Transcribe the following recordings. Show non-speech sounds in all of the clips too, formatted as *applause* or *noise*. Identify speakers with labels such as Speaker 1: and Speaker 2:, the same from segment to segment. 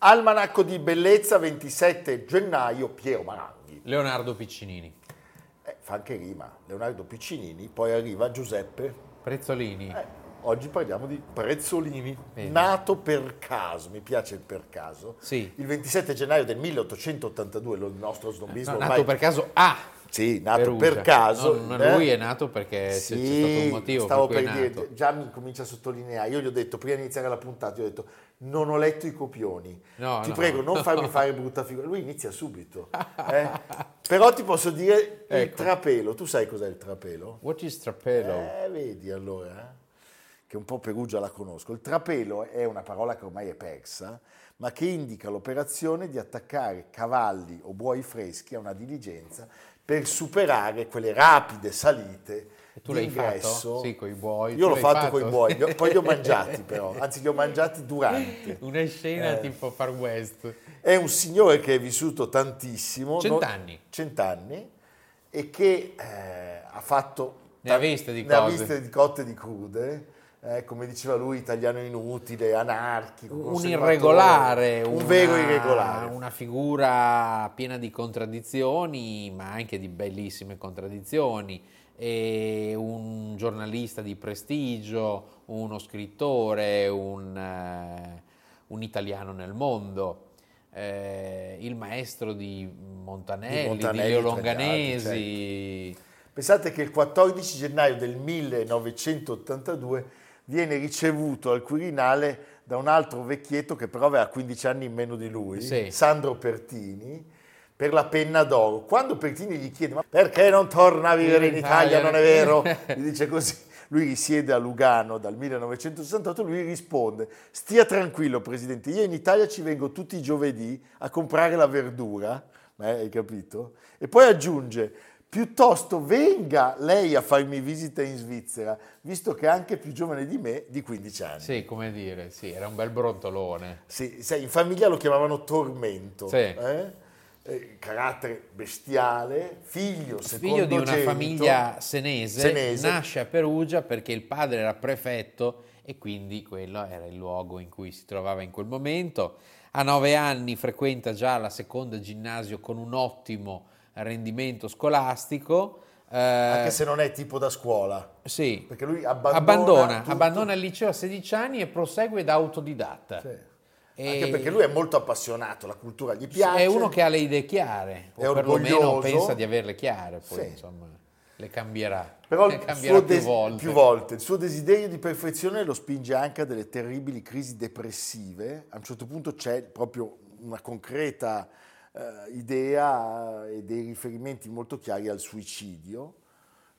Speaker 1: Almanacco di bellezza 27 gennaio Piero Maranghi.
Speaker 2: Leonardo Piccinini.
Speaker 1: Eh, fa anche rima, Leonardo Piccinini, poi arriva Giuseppe
Speaker 2: Prezzolini.
Speaker 1: Eh, oggi parliamo di Prezzolini,
Speaker 2: Bene.
Speaker 1: nato per caso, mi piace il per caso.
Speaker 2: Sì.
Speaker 1: Il 27 gennaio del 1882, lo- il nostro snobismo
Speaker 2: No,
Speaker 1: ormai...
Speaker 2: nato per caso a
Speaker 1: Sì, nato
Speaker 2: Perugia.
Speaker 1: per caso.
Speaker 2: No, non
Speaker 1: eh?
Speaker 2: lui è nato perché c'è- c'è stato un motivo
Speaker 1: stavo
Speaker 2: per
Speaker 1: per dire, già mi comincia a sottolineare. Io gli ho detto, prima di iniziare la puntata, gli ho detto, non ho letto i copioni.
Speaker 2: No,
Speaker 1: ti
Speaker 2: no.
Speaker 1: prego, non farmi *laughs* fare brutta figura. Lui inizia subito. eh? Però ti posso dire il
Speaker 2: Ecco.
Speaker 1: trapelo. Tu sai cos'è il trapelo?
Speaker 2: What is Trapelo?
Speaker 1: Eh, vedi allora, eh? che un po' Perugia la conosco. Il trapelo è una parola che ormai è persa, ma che indica l'operazione di attaccare cavalli o buoi freschi a una diligenza per superare quelle rapide salite
Speaker 2: E tu l'hai fatto? Sì, coi buoi.
Speaker 1: Io l'ho fatto con i buoi, poi li ho *laughs* mangiati però, anzi li ho mangiati durante. *laughs*
Speaker 2: Una scena
Speaker 1: Eh.
Speaker 2: tipo Far West.
Speaker 1: È un signore che è vissuto tantissimo.
Speaker 2: Cent'anni.
Speaker 1: no- cent'anni, e che eh, ha fatto...
Speaker 2: Ne ha viste di
Speaker 1: ne ha
Speaker 2: cose.
Speaker 1: viste di cotte e di crude. Eh, come diceva lui, italiano inutile, anarchico,
Speaker 2: Un irregolare,
Speaker 1: un
Speaker 2: una-
Speaker 1: vero irregolare.
Speaker 2: Una figura piena di contraddizioni, ma anche di bellissime contraddizioni. E un giornalista di prestigio, uno scrittore, un, eh, un italiano nel mondo. eh, il maestro di Montanelli, di,
Speaker 1: Montanelli,
Speaker 2: Leo
Speaker 1: gli altri,
Speaker 2: Longanesi.
Speaker 1: Pensate che il 14 gennaio del 1982 viene ricevuto al Quirinale da un altro vecchietto che però aveva 15 anni in meno di lui,
Speaker 2: Sì.
Speaker 1: Sandro Pertini, per la penna d'oro. Quando Pertini gli chiede ma perché non torna a vivere in Italia, non è vero? *laughs* Gli dice così. Lui risiede a Lugano dal 1968, lui risponde, stia tranquillo Presidente, io in Italia ci vengo tutti i giovedì a comprare la verdura, eh, hai capito? E poi aggiunge, piuttosto venga lei a farmi visita in Svizzera, visto che è anche più giovane di me, di 15 anni.
Speaker 2: Sì, come dire, sì, era un bel brontolone.
Speaker 1: Sì, sai, in famiglia lo chiamavano Tormento,
Speaker 2: Sì.
Speaker 1: eh? Eh, carattere bestiale, figlio
Speaker 2: Figlio di una famiglia senese,
Speaker 1: Senese.
Speaker 2: nasce a Perugia perché il padre era prefetto e quindi quello era il luogo in cui si trovava in quel momento. A nove anni frequenta già la seconda ginnasio con un ottimo rendimento scolastico. eh,
Speaker 1: Anche se non è tipo da scuola,
Speaker 2: sì,
Speaker 1: perché lui abbandona,
Speaker 2: abbandona, abbandona il liceo a 16 anni e prosegue da autodidatta.
Speaker 1: Sì.
Speaker 2: E-
Speaker 1: Anche perché lui è molto appassionato, la cultura gli piace.
Speaker 2: È uno che ha le idee chiare,
Speaker 1: È
Speaker 2: o perlomeno pensa di averle chiare, poi
Speaker 1: Sì.
Speaker 2: insomma le cambierà.
Speaker 1: Però
Speaker 2: le cambierà più,
Speaker 1: des-
Speaker 2: volte.
Speaker 1: più volte. Il suo desiderio di perfezione lo spinge anche a delle terribili crisi depressive. A un certo punto c'è proprio una concreta eh, idea e dei riferimenti molto chiari al suicidio.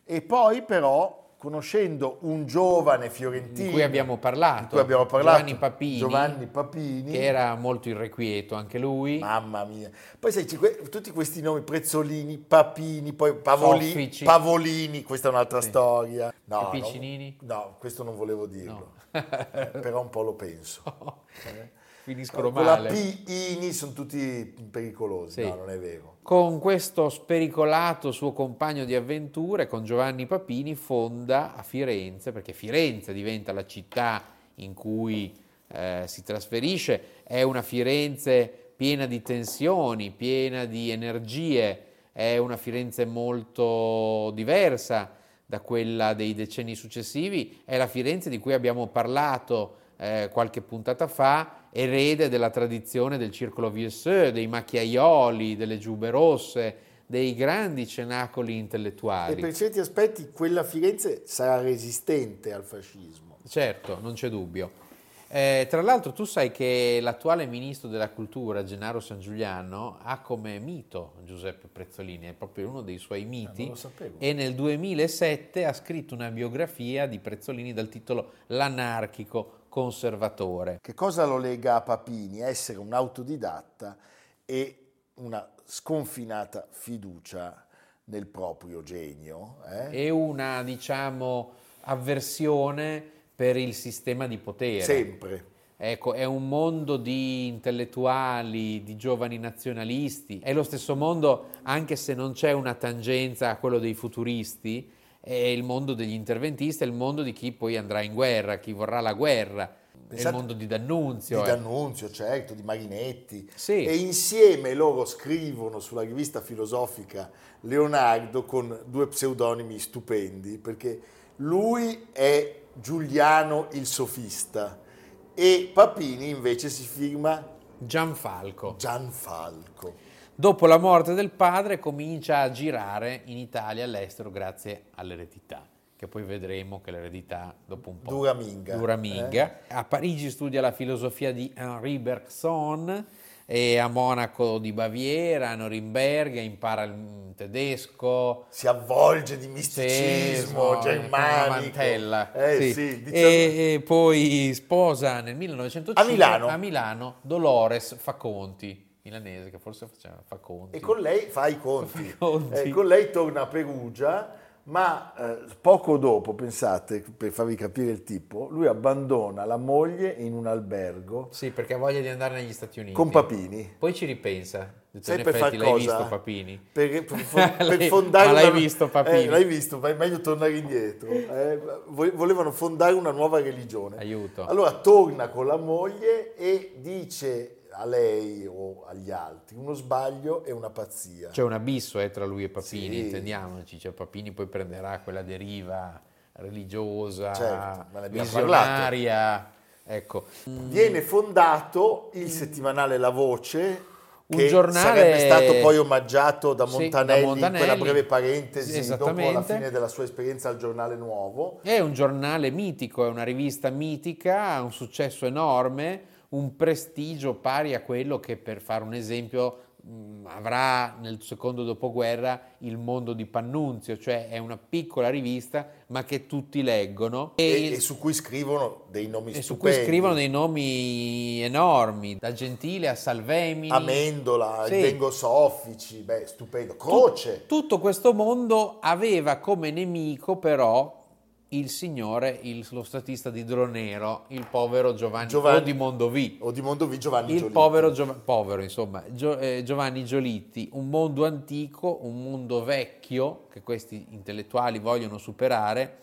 Speaker 1: E poi però, conoscendo un giovane fiorentino...
Speaker 2: Di cui abbiamo parlato,
Speaker 1: cui abbiamo parlato,
Speaker 2: Giovanni Papini,
Speaker 1: Giovanni Papini,
Speaker 2: che era molto irrequieto anche lui.
Speaker 1: Mamma mia. Poi sai, tutti questi nomi, Prezzolini, Papini, poi Pavoli-
Speaker 2: Soffici.
Speaker 1: Pavolini, questa è un'altra
Speaker 2: Sì.
Speaker 1: storia. No,
Speaker 2: E
Speaker 1: no? No, questo non volevo dirlo, *laughs* però un po' lo penso. *laughs* Eh?
Speaker 2: Finiscono
Speaker 1: Con la
Speaker 2: male.
Speaker 1: P-ini sono tutti pericolosi,
Speaker 2: Sì.
Speaker 1: no, non è vero.
Speaker 2: Con questo spericolato suo compagno di avventure, con Giovanni Papini, fonda a Firenze, perché Firenze diventa la città in cui eh, si trasferisce, è una Firenze piena di tensioni, piena di energie, è una Firenze molto diversa da quella dei decenni successivi, è la Firenze di cui abbiamo parlato eh, qualche puntata fa, erede della tradizione del circolo Viesseux, dei macchiaioli, delle giube rosse, dei grandi cenacoli intellettuali.
Speaker 1: E per certi aspetti quella Firenze sarà resistente al fascismo.
Speaker 2: Certo, non c'è dubbio. Eh, tra l'altro tu sai che l'attuale ministro della cultura, Gennaro San Giuliano, ha come mito Giuseppe Prezzolini, è proprio uno dei suoi miti,
Speaker 1: ah,
Speaker 2: e nel 2007 ha scritto una biografia di Prezzolini dal titolo L'anarchico conservatore.
Speaker 1: Che cosa lo lega a Papini? Essere un autodidatta e una sconfinata fiducia nel proprio genio.
Speaker 2: Eh? E una, diciamo, avversione per il sistema di potere.
Speaker 1: Sempre.
Speaker 2: Ecco, è un mondo di intellettuali, di giovani nazionalisti, è lo stesso mondo, anche se non c'è una tangenza a quello dei futuristi, è il mondo degli interventisti, è il mondo di chi poi andrà in guerra, chi vorrà la guerra. Pensate, è il mondo di D'Annunzio.
Speaker 1: Di eh. D'Annunzio, certo, di Marinetti.
Speaker 2: Sì.
Speaker 1: E insieme loro scrivono sulla rivista filosofica Leonardo con due pseudonimi stupendi, perché lui è Giuliano il sofista e Papini invece si firma
Speaker 2: Gianfalco.
Speaker 1: Gianfalco.
Speaker 2: Dopo la morte del padre comincia a girare in Italia e all'estero grazie all'eredità, che poi vedremo che l'eredità dopo un po'
Speaker 1: dura minga.
Speaker 2: Dura minga. Eh? A Parigi studia la filosofia di Henri Bergson e a Monaco di Baviera, a Norimberga, impara il tedesco.
Speaker 1: Si avvolge di misticismo germanico.
Speaker 2: mantella.
Speaker 1: Eh,
Speaker 2: sì.
Speaker 1: Sì,
Speaker 2: diciamo... e, e, poi sposa nel 1905
Speaker 1: a Milano,
Speaker 2: a Milano Dolores Faconti milanese che forse faceva fa conti.
Speaker 1: E con lei fa i conti. *laughs*
Speaker 2: Conti.
Speaker 1: Eh, con lei torna a Perugia ma eh, poco dopo, pensate, per farvi capire il tipo, lui abbandona la moglie in un albergo.
Speaker 2: Sì, perché ha voglia di andare negli Stati Uniti.
Speaker 1: Con Papini.
Speaker 2: Poi ci ripensa.
Speaker 1: Sai per far
Speaker 2: l'hai
Speaker 1: cosa?
Speaker 2: visto Papini?
Speaker 1: Per, *laughs* per, per fondare
Speaker 2: ma l'hai
Speaker 1: una...
Speaker 2: visto Papini?
Speaker 1: Eh, l'hai visto, ma è meglio tornare indietro. Eh, volevano fondare una nuova religione.
Speaker 2: Aiuto.
Speaker 1: Allora torna con la moglie e dice a lei o agli altri, uno sbaglio e una pazzia.
Speaker 2: C'è un abisso eh, tra lui e Papini,
Speaker 1: Sì.
Speaker 2: intendiamoci, cioè Papini poi prenderà quella deriva religiosa,
Speaker 1: Certo,
Speaker 2: visionaria, ecco.
Speaker 1: Viene fondato il settimanale La Voce,
Speaker 2: Un giornale-
Speaker 1: sarebbe stato poi omaggiato da
Speaker 2: Sì, da
Speaker 1: Montanelli,
Speaker 2: Montanelli.
Speaker 1: in quella breve parentesi
Speaker 2: Sì,
Speaker 1: dopo la fine della sua esperienza al giornale nuovo.
Speaker 2: È un giornale mitico, è una rivista mitica, ha un successo enorme, un prestigio pari a quello che, per fare un esempio, mh, avrà nel secondo dopoguerra il mondo di Pannunzio, cioè è una piccola rivista ma che tutti leggono
Speaker 1: E, e su cui scrivono dei nomi
Speaker 2: e su cui
Speaker 1: stupendi.
Speaker 2: scrivono dei nomi enormi, da Gentile a Salvemini.
Speaker 1: Amendola,
Speaker 2: Sì.
Speaker 1: Vengo Soffici, beh, stupendo. Croce.
Speaker 2: Tutto questo mondo aveva come nemico però il signore, il- lo statista di Dronero, il povero Giovanni,
Speaker 1: Giovanni-
Speaker 2: o di Mondovì.
Speaker 1: O di Mondovì Giovanni
Speaker 2: Il
Speaker 1: Giolitti.
Speaker 2: povero, Giova- povero, insomma, Gio- eh, Giovanni Giolitti, un mondo antico, un mondo vecchio che questi intellettuali vogliono superare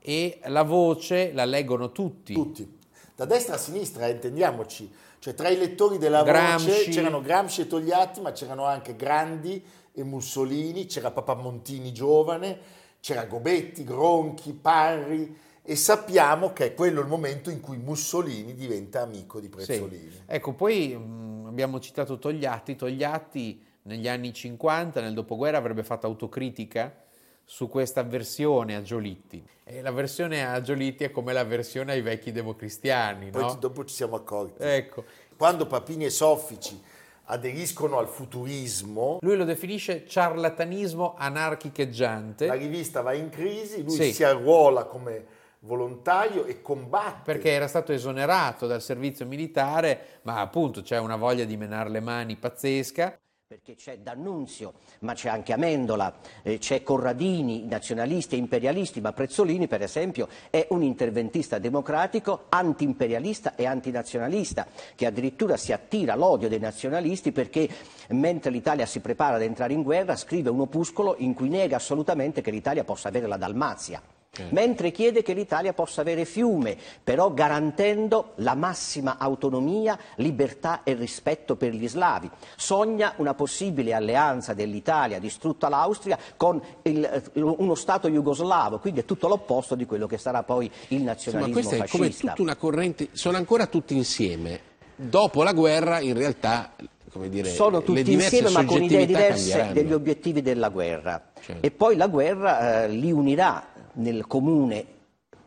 Speaker 2: e la voce la leggono tutti.
Speaker 1: Tutti. Da destra a sinistra, eh, intendiamoci. Cioè, tra i lettori della
Speaker 2: Gramsci.
Speaker 1: voce c'erano Gramsci e Togliatti, ma c'erano anche Grandi e Mussolini, c'era Papa Montini giovane, c'era Gobetti, Gronchi, Parri e sappiamo che è quello il momento in cui Mussolini diventa amico di
Speaker 2: Sì.
Speaker 1: Prezzolini.
Speaker 2: Ecco, poi mh, abbiamo citato Togliatti. Togliatti negli anni 50, nel dopoguerra, avrebbe fatto autocritica su questa avversione a Giolitti. E l'avversione a Giolitti è come l'avversione ai vecchi democristiani,
Speaker 1: Poi
Speaker 2: no?
Speaker 1: dopo ci siamo accorti.
Speaker 2: Ecco,
Speaker 1: Quando Papini e Soffici aderiscono al futurismo,
Speaker 2: lui lo definisce ciarlatanismo anarchicheggiante
Speaker 1: la rivista va in crisi, lui
Speaker 2: Sì.
Speaker 1: si arruola come volontario e combatte.
Speaker 2: perché era stato esonerato dal servizio militare, ma appunto c'è una voglia di menare le mani pazzesca.
Speaker 3: Perché c'è D'Annunzio, ma c'è anche Amendola, eh, c'è Corradini, nazionalisti e imperialisti, ma Prezzolini per esempio è un interventista democratico, anti-imperialista e antinazionalista, che addirittura si attira l'odio dei nazionalisti perché mentre l'Italia si prepara ad entrare in guerra scrive un opuscolo in cui nega assolutamente che l'Italia possa avere la Dalmazia. Mentre chiede che l'Italia possa avere Fiume, però garantendo la massima autonomia, libertà e rispetto per gli slavi. Sogna una possibile alleanza dell'Italia distrutta l'Austria con il- eh, uno Stato jugoslavo, quindi è tutto l'opposto di quello che sarà poi il
Speaker 4: Sì, ma
Speaker 3: nazionalismo
Speaker 4: questa è come
Speaker 3: fascista.
Speaker 4: tutta una corrente, sono ancora tutti insieme. Dopo la guerra, in realtà,
Speaker 2: come dire,
Speaker 3: sono tutti insieme ma con idee diverse
Speaker 2: cambieranno.
Speaker 3: degli obiettivi della guerra
Speaker 2: Certo.
Speaker 3: e poi la guerra eh, li unirà nel comune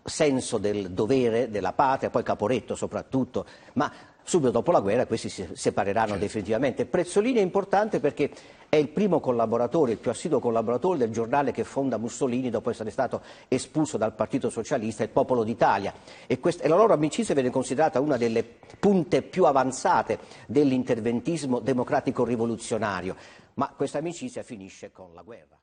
Speaker 3: senso del dovere della patria, poi Caporetto soprattutto, ma subito dopo la guerra questi si separeranno
Speaker 2: Certo.
Speaker 3: definitivamente. Prezzolini è importante perché è il primo collaboratore, il più assiduo collaboratore del giornale che fonda Mussolini dopo essere stato espulso dal Partito Socialista, il Popolo d'Italia. E, quest- e la loro amicizia viene considerata una delle punte più avanzate dell'interventismo democratico rivoluzionario. Ma questa amicizia finisce con la guerra.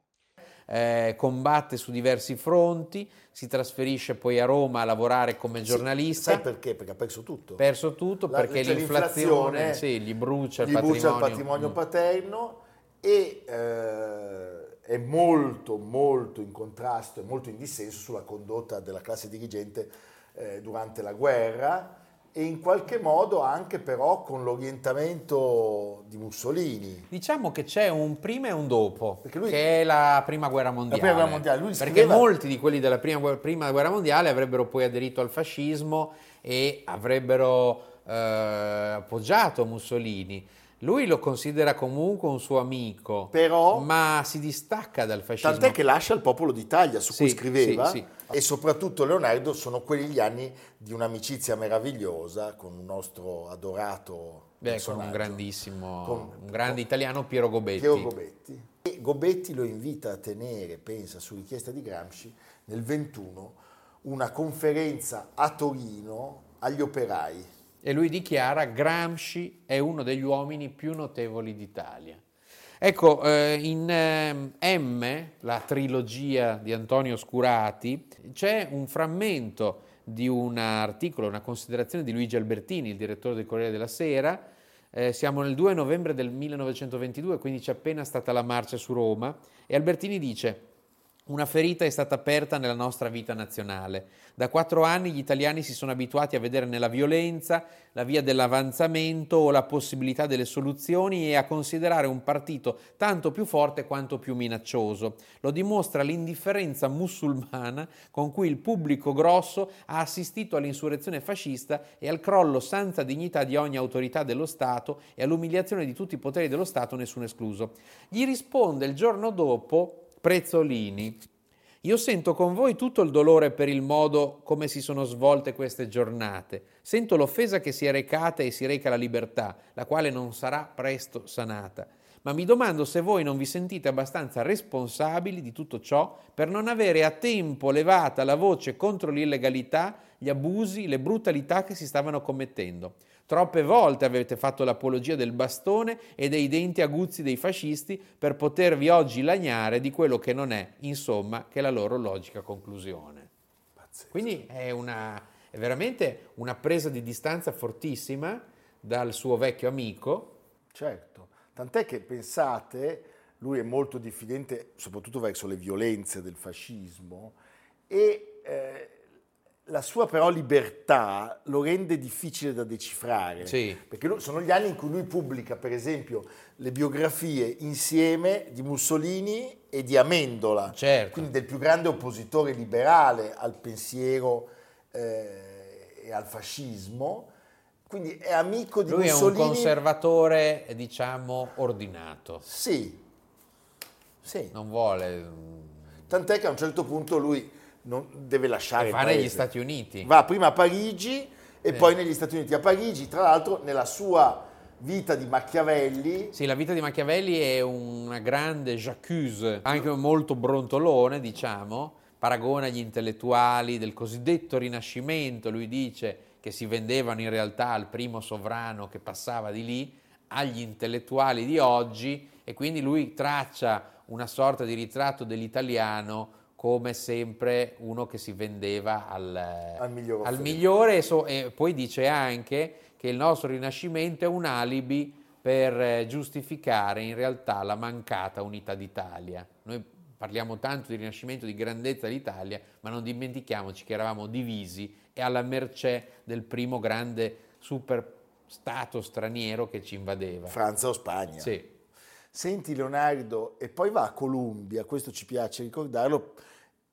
Speaker 2: Eh, combatte su diversi fronti, si trasferisce poi a Roma a lavorare come giornalista.
Speaker 1: Sai perché? Perché ha perso tutto.
Speaker 2: perso tutto
Speaker 1: La-
Speaker 2: perché
Speaker 1: c'è
Speaker 2: l'inflazione sì, gli brucia il
Speaker 1: gli brucia
Speaker 2: patrimonio.
Speaker 1: il patrimonio
Speaker 2: Mm.
Speaker 1: paterno e eh, è molto molto in contrasto e molto in dissenso sulla condotta della classe dirigente eh, durante la guerra e in qualche modo anche però con l'orientamento di Mussolini.
Speaker 2: Diciamo che c'è un prima e un dopo,
Speaker 1: Perché lui-
Speaker 2: che è la prima guerra mondiale.
Speaker 1: prima guerra mondiale,
Speaker 2: Perché
Speaker 1: scriveva-
Speaker 2: molti di quelli della prima, guerra- prima guerra mondiale avrebbero poi aderito al fascismo e avrebbero eh, appoggiato Mussolini. Lui lo considera comunque un suo amico,
Speaker 1: Però-
Speaker 2: ma si distacca dal fascismo.
Speaker 1: Tant'è che lascia il popolo d'Italia su cui
Speaker 2: Sì,
Speaker 1: scriveva
Speaker 2: sì, sì.
Speaker 1: E soprattutto Leonardo sono quelli gli anni di un'amicizia meravigliosa con un nostro adorato
Speaker 2: Beh, con un grandissimo,
Speaker 1: Con-
Speaker 2: un grande italiano, Piero Gobetti.
Speaker 1: Piero Gobetti. E Gobetti lo invita a tenere, pensa, su richiesta di Gramsci, nel 21 una conferenza a Torino agli operai.
Speaker 2: E lui dichiara Gramsci è uno degli uomini più notevoli d'Italia. Ecco, eh, in ehm, M, la trilogia di Antonio Scurati, c'è un frammento di un articolo, una considerazione di Luigi Albertini, il direttore del Corriere della Sera. Eh, siamo nel 2 novembre del 1922, quindi c'è appena stata la marcia su Roma, e Albertini dice una ferita è stata aperta nella nostra vita nazionale. Da quattro anni gli italiani si sono abituati a vedere nella violenza la via dell'avanzamento o la possibilità delle soluzioni e a considerare un partito tanto più forte quanto più minaccioso. Lo dimostra l'indifferenza musulmana con cui il pubblico grosso ha assistito all'insurrezione fascista e al crollo senza dignità di ogni autorità dello Stato e all'umiliazione di tutti i poteri dello Stato, nessuno escluso. Gli risponde il giorno dopo Prezzolini. Io sento con voi tutto il dolore per il modo come si sono svolte queste giornate. Sento l'offesa che si è recata e si reca la libertà, la quale non sarà presto sanata. Ma mi domando se voi non vi sentite abbastanza responsabili di tutto ciò per non avere a tempo levata la voce contro l'illegalità, gli abusi, le brutalità che si stavano commettendo. Troppe volte avete fatto l'apologia del bastone e dei denti aguzzi dei fascisti per potervi oggi lagnare di quello che non è, insomma, che la loro logica conclusione. Quindi è, una, è veramente una presa di distanza fortissima dal suo vecchio amico.
Speaker 1: Certo, tant'è che pensate, lui è molto diffidente soprattutto verso le violenze del fascismo e eh, la sua però libertà lo rende difficile da decifrare,
Speaker 2: Sì.
Speaker 1: perché lui- sono gli anni in cui lui pubblica per esempio le biografie insieme di Mussolini e di Amendola,
Speaker 2: Certo.
Speaker 1: quindi del più grande oppositore liberale al pensiero eh, e al fascismo, quindi è amico di
Speaker 2: Lui è un
Speaker 1: Mussolini.
Speaker 2: conservatore, diciamo, ordinato.
Speaker 1: Sì, sì.
Speaker 2: Non vuole... mm,
Speaker 1: Tant'è che a un certo punto lui deve lasciare
Speaker 2: E va negli. Stati Uniti.
Speaker 1: Va prima a Parigi e poi negli Stati Uniti. A Parigi, tra l'altro, nella sua vita di Machiavelli,
Speaker 2: Sì, la vita di Machiavelli è una grande j'accuse, anche molto brontolone, diciamo, paragona gli intellettuali del cosiddetto Rinascimento, lui dice che si vendevano in realtà al primo sovrano che passava di lì, agli intellettuali di oggi e quindi lui traccia una sorta di ritratto dell'italiano come sempre uno che si vendeva al,
Speaker 1: Al miglior
Speaker 2: al migliore e, so- e poi dice anche che il nostro rinascimento è un alibi per eh, giustificare in realtà la mancata unità d'Italia. Noi parliamo tanto di rinascimento, di grandezza d'Italia, ma non dimentichiamoci che eravamo divisi e alla mercé del primo grande super stato straniero che ci invadeva.
Speaker 1: Francia o Spagna.
Speaker 2: Sì.
Speaker 1: Senti Leonardo, e poi va a Columbia, questo ci piace ricordarlo,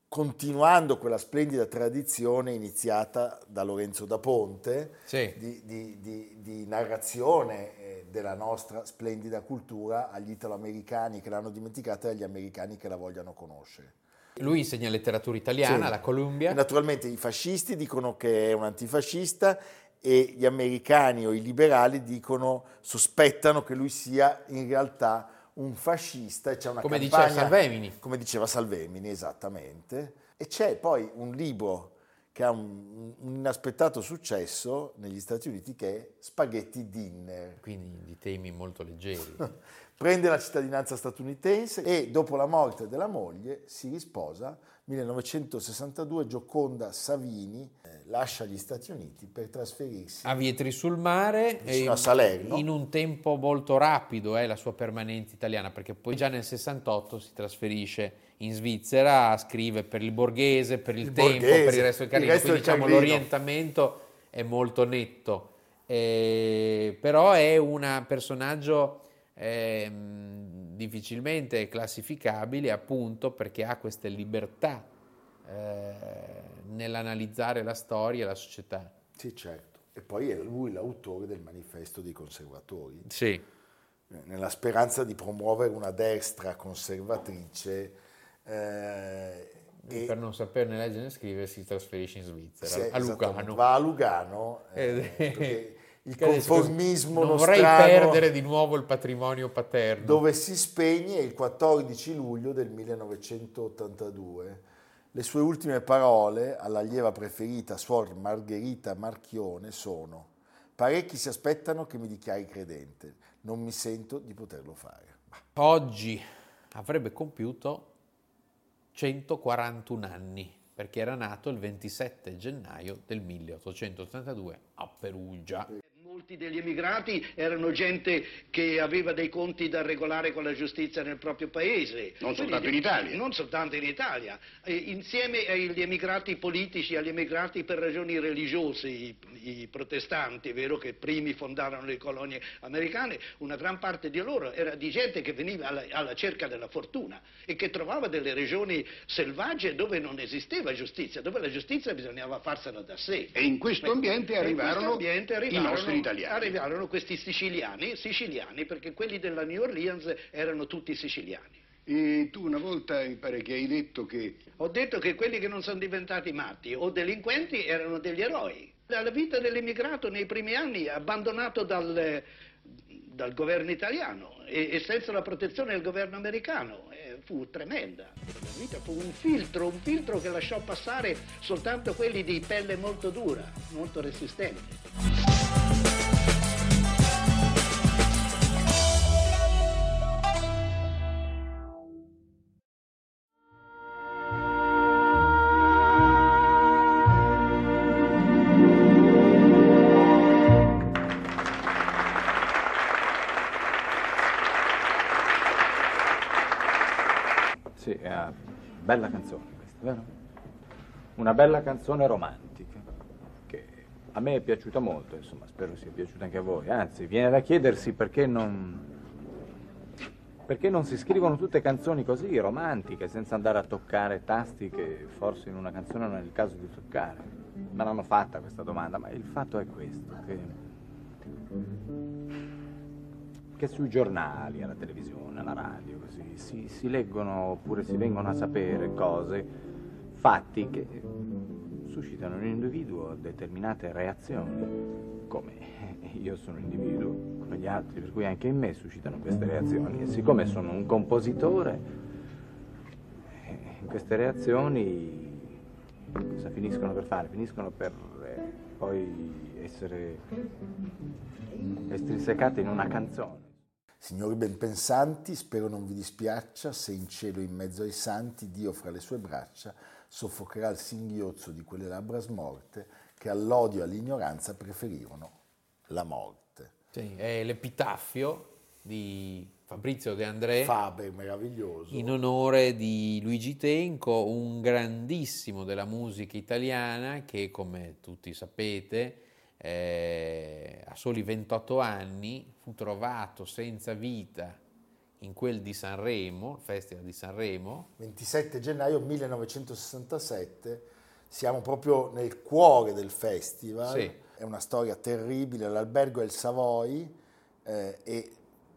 Speaker 1: continuando quella splendida tradizione iniziata da Lorenzo da Ponte
Speaker 2: Sì.
Speaker 1: di, di- di- di narrazione, eh, della nostra splendida cultura agli italoamericani che l'hanno dimenticata e agli americani che la vogliano conoscere.
Speaker 2: Lui insegna letteratura italiana
Speaker 1: Sì.
Speaker 2: alla Columbia.
Speaker 1: Naturalmente i fascisti dicono che è un antifascista e gli americani o i liberali dicono, sospettano che lui sia in realtà un fascista e c'è una
Speaker 2: Come diceva
Speaker 1: campagna,
Speaker 2: Salvemini.
Speaker 1: come diceva Salvemini, esattamente. E c'è poi un libro che ha un, un inaspettato successo negli Stati Uniti che è Spaghetti Dinner.
Speaker 2: Quindi di temi molto leggeri. *laughs*
Speaker 1: Prende la cittadinanza statunitense e dopo la morte della moglie si risposa. 1962 Gioconda Savini eh, lascia gli Stati Uniti per trasferirsi
Speaker 2: a Vietri sul mare e
Speaker 1: a Salerno.
Speaker 2: in un tempo molto rapido è la sua permanenza italiana perché poi già nel 68 si trasferisce in Svizzera, scrive per il Borghese, per il,
Speaker 1: Il
Speaker 2: Tempo,
Speaker 1: Borghese,
Speaker 2: per il resto del Carlino, quindi diciamo l'orientamento è molto netto, Eh, però è un personaggio ehm, difficilmente classificabile appunto perché ha queste libertà eh, nell'analizzare la storia e la società.
Speaker 1: Sì, certo. E poi è lui l'autore del manifesto dei conservatori,
Speaker 2: Sì.
Speaker 1: eh, nella speranza di promuovere una destra conservatrice. eh, e
Speaker 2: per non saperne leggere né scrivere si trasferisce in Svizzera,
Speaker 1: sì,
Speaker 2: a Lugano.
Speaker 1: va a Lugano eh, perché *laughs* il conformismo
Speaker 2: non vorrei perdere di nuovo il patrimonio paterno.
Speaker 1: dove si spegne il 14 luglio del 1982. Le sue ultime parole all'allieva preferita, suor Margherita Marchione, sono Parecchi si aspettano che mi dichiari credente, non mi sento di poterlo fare.
Speaker 2: Oggi avrebbe compiuto 141 anni perché era nato il 27 gennaio del 1882 a Perugia.
Speaker 4: Molti degli emigrati erano gente che aveva dei conti da regolare con la giustizia nel proprio paese.
Speaker 5: Non soltanto
Speaker 4: Quindi-
Speaker 5: in Italia.
Speaker 4: Non soltanto in Italia. E insieme agli emigrati politici, agli emigrati per ragioni religiose, i, i protestanti, è vero che primi fondarono le colonie americane, una gran parte di loro era di gente che veniva alla, alla cerca della fortuna e che trovava delle regioni selvagge dove non esisteva giustizia, dove la giustizia bisognava farsela da sé.
Speaker 5: E in questo ambiente
Speaker 4: E in
Speaker 5: arrivarono
Speaker 4: ambiente
Speaker 5: i
Speaker 4: arrivarono-
Speaker 5: nostri italiani.
Speaker 4: Arrivarono questi siciliani, siciliani, perché quelli della New Orleans erano tutti siciliani.
Speaker 5: E tu una volta mi pare che hai detto che
Speaker 4: Ho detto che quelli che non sono diventati matti o delinquenti erano degli eroi. La vita dell'immigrato nei primi anni, abbandonato dal, dal governo italiano e, e senza la protezione del governo americano, eh, fu tremenda. La vita fu un filtro, un filtro che lasciò passare soltanto quelli di pelle molto dura, molto resistente.
Speaker 6: Sì, è una bella canzone questa, vero? Una bella canzone romantica, che a me è piaciuta molto, insomma, spero sia piaciuta anche a voi. Anzi, viene da chiedersi perché non... Perché non si scrivono tutte canzoni così, romantiche, senza andare a toccare tasti che forse in una canzone non è il caso di toccare. Me l'hanno fatta questa domanda, ma il fatto è questo, che che sui giornali, alla televisione, alla radio, così, si, si leggono oppure si vengono a sapere cose, fatti che suscitano in un individuo determinate reazioni, come *laughs* io sono un individuo come gli altri, per cui anche in me suscitano queste reazioni e siccome sono un compositore, eh, queste reazioni cosa finiscono per fare? Finiscono per eh, poi essere estrinsecate in una canzone.
Speaker 1: Signori benpensanti, spero non vi dispiaccia se in cielo in mezzo ai santi Dio fra le sue braccia soffocherà il singhiozzo di quelle labbra smorte che all'odio e all'ignoranza preferirono la morte.
Speaker 2: Sì, è l'epitaffio di Fabrizio De André
Speaker 1: Faber meraviglioso.
Speaker 2: in onore di Luigi Tenco, un grandissimo della musica italiana che, come tutti sapete, eh, a soli 28 anni fu trovato senza vita in quel di Sanremo, il Festival di Sanremo,
Speaker 1: 27 gennaio 1967, siamo proprio nel cuore del festival,
Speaker 2: Sì.
Speaker 1: è una storia terribile, l'albergo è il Savoy, eh, e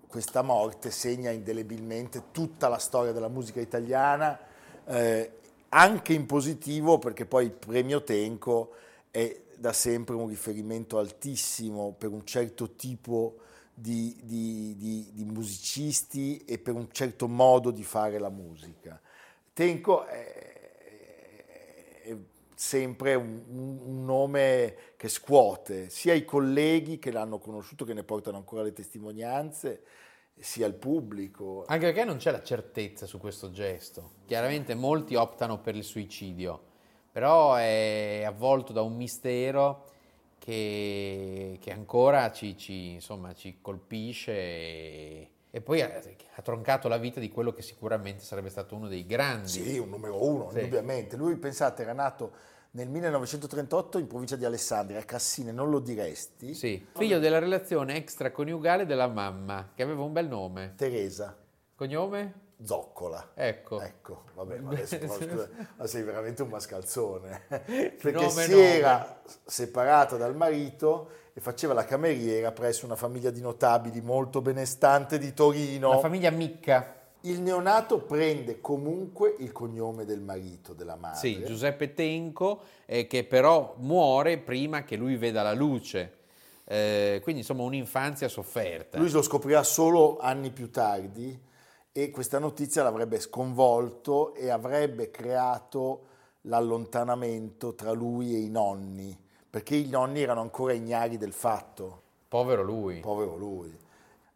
Speaker 1: questa morte segna indelebilmente tutta la storia della musica italiana, eh, anche in positivo perché poi il premio Tenco è da sempre un riferimento altissimo per un certo tipo di, di, di, di musicisti e per un certo modo di fare la musica. Tenco è, è sempre un, un, nome che scuote sia i colleghi che l'hanno conosciuto, che ne portano ancora le testimonianze, sia il pubblico.
Speaker 2: Anche perché non c'è la certezza su questo gesto. Chiaramente molti optano per il suicidio, però è avvolto da un mistero che, che ancora ci, ci, insomma, ci colpisce e, e poi ha, ha, troncato la vita di quello che sicuramente sarebbe stato uno dei grandi.
Speaker 1: Sì, un numero uno, sì. indubbiamente. Lui, pensate, era nato nel 1938 in provincia di Alessandria, a Cassine, non lo diresti?
Speaker 2: Sì, figlio della relazione extraconiugale della mamma, che aveva un bel nome.
Speaker 1: Teresa.
Speaker 2: Cognome?
Speaker 1: Zoccola.
Speaker 2: Ecco.
Speaker 1: Ecco, vabbè, ma adesso scusa, ma sei veramente un mascalzone. *laughs* Perché nome, si nome. era separata dal marito e faceva la cameriera presso una famiglia di notabili molto benestante di Torino.
Speaker 2: La famiglia Micca.
Speaker 1: Il neonato prende comunque il cognome del marito, della madre.
Speaker 2: Sì, Giuseppe Tenco, eh, che però muore prima che lui veda la luce. Eh, quindi insomma un'infanzia sofferta.
Speaker 1: Lui lo scoprirà solo anni più tardi e questa notizia l'avrebbe sconvolto e avrebbe creato l'allontanamento tra lui e i nonni, perché i nonni erano ancora ignari del fatto.
Speaker 2: Povero lui.
Speaker 1: Povero lui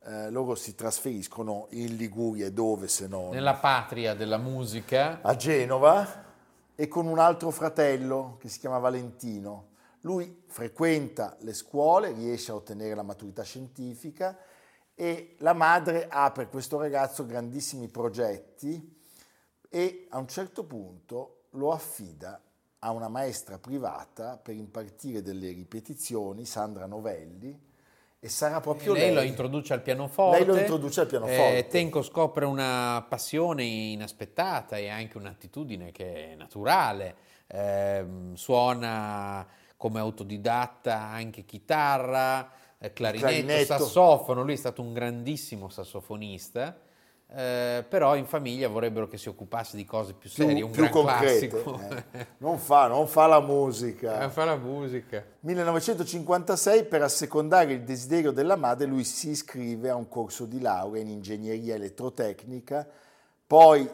Speaker 1: eh, loro si trasferiscono in Liguria, dove se no?
Speaker 2: Nella patria della musica.
Speaker 1: A Genova e con un altro fratello che si chiama Valentino. Lui frequenta le scuole, riesce a ottenere la maturità scientifica e la madre ha per questo ragazzo grandissimi progetti e a un certo punto lo affida a una maestra privata per impartire delle ripetizioni, Sandra Novelli, e sarà proprio lei.
Speaker 2: Lei lo introduce al pianoforte.
Speaker 1: Lei lo introduce al pianoforte.
Speaker 2: Eh, Tenco scopre una passione inaspettata e anche un'attitudine che è naturale. Eh, suona come autodidatta anche chitarra, clarinetto, clarinetto, sassofono. Lui è stato un grandissimo sassofonista eh, però in famiglia vorrebbero che si occupasse di cose più serie, più, un più gran concrete, classico.
Speaker 1: Eh. Non, fa, non, fa, la musica. *laughs*
Speaker 2: Non fa la musica.
Speaker 1: 1956, per assecondare il desiderio della madre, lui si iscrive a un corso di laurea in ingegneria elettrotecnica, poi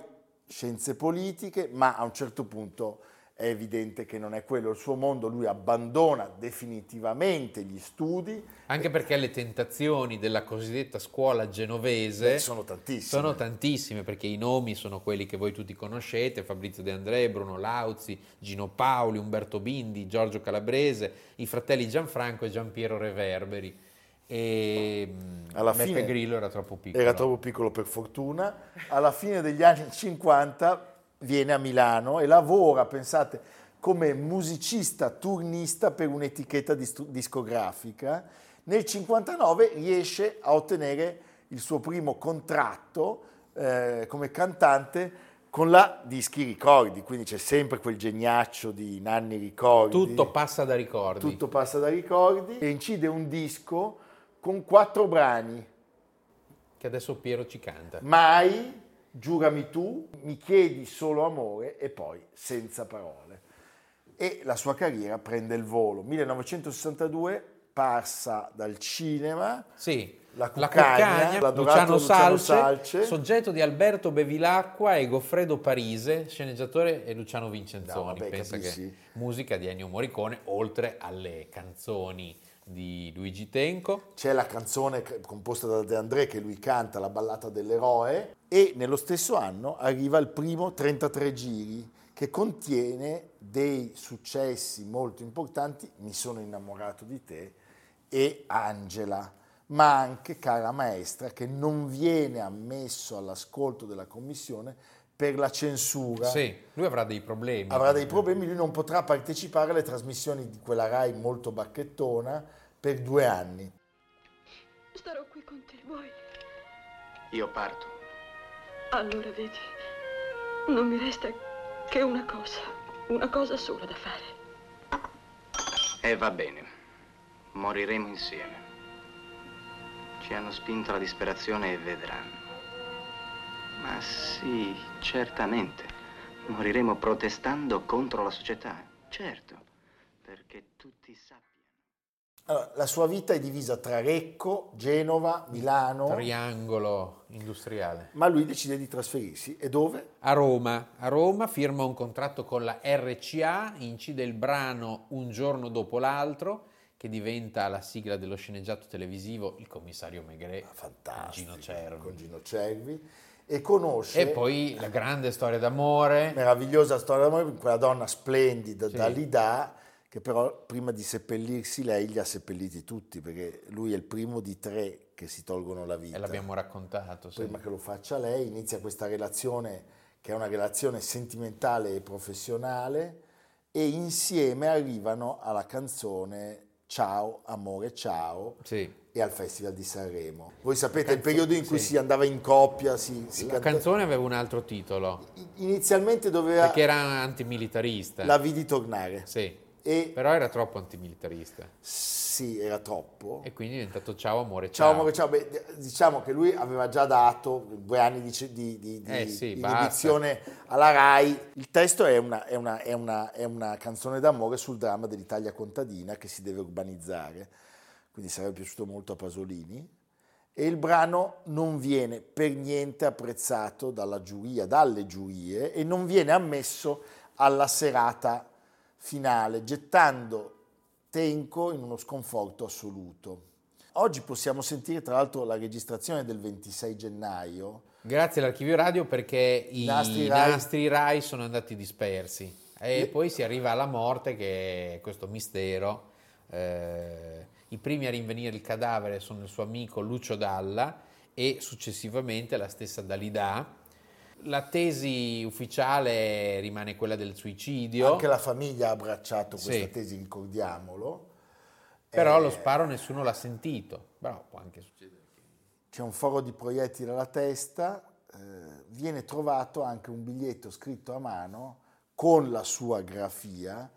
Speaker 1: scienze politiche, ma a un certo punto è evidente che non è quello il suo mondo, lui abbandona definitivamente gli studi.
Speaker 2: Anche perché le tentazioni della cosiddetta scuola genovese
Speaker 1: sono tantissime.
Speaker 2: Sono tantissime perché i nomi sono quelli che voi tutti conoscete, Fabrizio De André, Bruno Lauzi, Gino Paoli, Umberto Bindi, Giorgio Calabrese, i fratelli Gianfranco e Giampiero Reverberi. E alla Beppe fine Grillo era troppo piccolo.
Speaker 1: Era troppo piccolo per fortuna. Alla fine degli anni 50 viene a Milano e lavora, pensate, come musicista turnista per un'etichetta discografica. Nel 59 riesce a ottenere il suo primo contratto eh, come cantante con la Dischi Ricordi, quindi c'è sempre quel geniaccio di Nanni Ricordi.
Speaker 2: Tutto passa da ricordi.
Speaker 1: Tutto passa da ricordi e incide un disco con quattro brani.
Speaker 2: Che adesso Piero ci canta.
Speaker 1: Mai, giurami tu, mi chiedi solo amore e poi senza parole. E la sua carriera prende il volo. 1962 passa dal cinema.
Speaker 2: Sì.
Speaker 1: La Cuccagna, la
Speaker 2: Luciano, Luciano Salce, Salce, soggetto di Alberto Bevilacqua e Goffredo Parise, sceneggiatore e Luciano Vincenzoni. No, vabbè, musica di Ennio Morricone, oltre alle canzoni di Luigi Tenco.
Speaker 1: C'è la canzone composta da De André che lui canta, la ballata dell'eroe, e nello stesso anno arriva il primo 33 giri che contiene dei successi molto importanti, Mi sono innamorato di te e Angela, ma anche Cara Maestra che non viene ammesso all'ascolto della commissione per la censura.
Speaker 2: Sì, lui avrà dei problemi.
Speaker 1: Avrà dei problemi, lui non potrà partecipare alle trasmissioni di quella RAI molto bacchettona per due anni.
Speaker 7: Starò qui con te, vuoi?
Speaker 8: Io parto.
Speaker 7: Allora vedi, non mi resta che una cosa, una cosa sola da fare.
Speaker 8: E va bene, moriremo insieme. Ci hanno spinto alla disperazione e vedranno. Ma sì, certamente. Moriremo protestando contro la società. Certo, perché tutti sappiano.
Speaker 1: Allora, la sua vita è divisa tra Recco, Genova, Milano,
Speaker 2: Triangolo industriale.
Speaker 1: ma lui decide di trasferirsi. E dove?
Speaker 2: A Roma. A Roma firma un contratto con la RCA, incide il brano Un giorno dopo l'altro, che diventa la sigla dello sceneggiato televisivo Il commissario Maigret,
Speaker 1: Ah, Fantastico.
Speaker 2: Gino Cervi.
Speaker 1: Con Gino Cervi. E conosce...
Speaker 2: E poi la grande storia d'amore.
Speaker 1: meravigliosa storia d'amore con quella donna splendida
Speaker 2: Sì.
Speaker 1: Dalida che però prima di seppellirsi lei li ha seppelliti tutti perché lui è il primo di tre che si tolgono la vita.
Speaker 2: E l'abbiamo raccontato. sì.
Speaker 1: Prima che lo faccia lei inizia questa relazione che è una relazione sentimentale e professionale e insieme arrivano alla canzone Ciao, amore, ciao
Speaker 2: Sì.
Speaker 1: E al Festival di Sanremo. Voi sapete il periodo in cui si andava in coppia, si, si
Speaker 2: La
Speaker 1: canta-
Speaker 2: canzone aveva un altro titolo,
Speaker 1: Inizialmente doveva...
Speaker 2: perché era antimilitarista.
Speaker 1: La vidi tornare.
Speaker 2: Sì,
Speaker 1: E
Speaker 2: però era troppo antimilitarista.
Speaker 1: sì, era troppo.
Speaker 2: E quindi è diventato ciao amore,
Speaker 1: Ciao,
Speaker 2: ciao.
Speaker 1: amore, ciao. Beh, diciamo che lui aveva già dato due anni di, di, di, di
Speaker 2: Eh sì,
Speaker 1: inibizione alla RAI. Il testo è una, è, una, è, una, è una canzone d'amore sul dramma dell'Italia contadina che si deve urbanizzare, quindi sarebbe piaciuto molto a Pasolini. E il brano non viene per niente apprezzato dalla giuria, dalle giurie, e non viene ammesso alla serata finale, gettando Tenco in uno sconforto assoluto. Oggi possiamo sentire tra l'altro la registrazione del 26 gennaio.
Speaker 2: Grazie all'archivio radio perché i
Speaker 1: Nastri
Speaker 2: nastri
Speaker 1: Rai-
Speaker 2: Rai, sono andati dispersi. E
Speaker 1: E-
Speaker 2: poi si arriva alla morte, che è questo mistero. Eh, I primi a rinvenire il cadavere sono il suo amico Lucio Dalla e successivamente la stessa Dalida. La tesi ufficiale rimane quella del suicidio,
Speaker 1: Anche la famiglia ha abbracciato questa
Speaker 2: Sì.
Speaker 1: tesi, ricordiamolo.
Speaker 2: però
Speaker 1: Eh,
Speaker 2: lo sparo nessuno l'ha sentito. Però può anche succedere.
Speaker 1: C'è un foro di proiettili alla testa, eh, viene trovato anche un biglietto scritto a mano con la sua grafia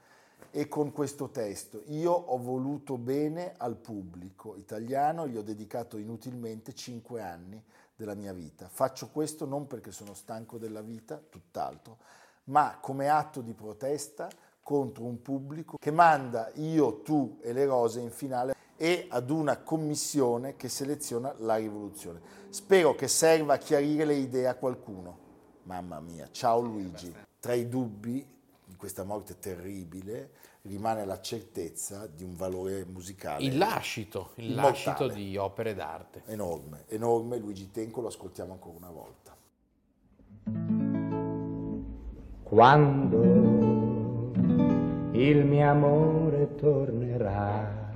Speaker 1: e con questo testo. Io ho voluto bene al pubblico italiano, gli ho dedicato inutilmente cinque anni della mia vita. Faccio questo non perché sono stanco della vita, tutt'altro, ma come atto di protesta contro un pubblico che manda io, tu e le rose in finale e ad una commissione che seleziona la rivoluzione. Spero che serva a chiarire le idee a qualcuno. Mamma mia, ciao Luigi. Tra i dubbi di questa morte terribile rimane la certezza di un valore musicale
Speaker 2: Il lascito, il lascito di opere d'arte.
Speaker 1: enorme, enorme. Luigi Tenco lo ascoltiamo ancora una volta.
Speaker 9: Quando il mio amore tornerà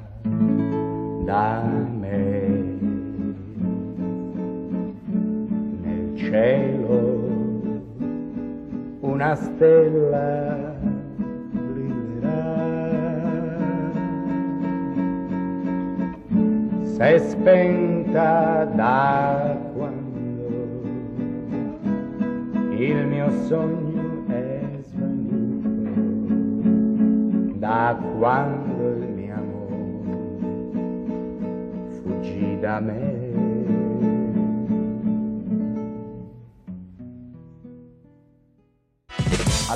Speaker 9: da me nel cielo una stella brillerà s'è spenta da quando il mio sogno è svanito da quando il mio amore fuggì da me.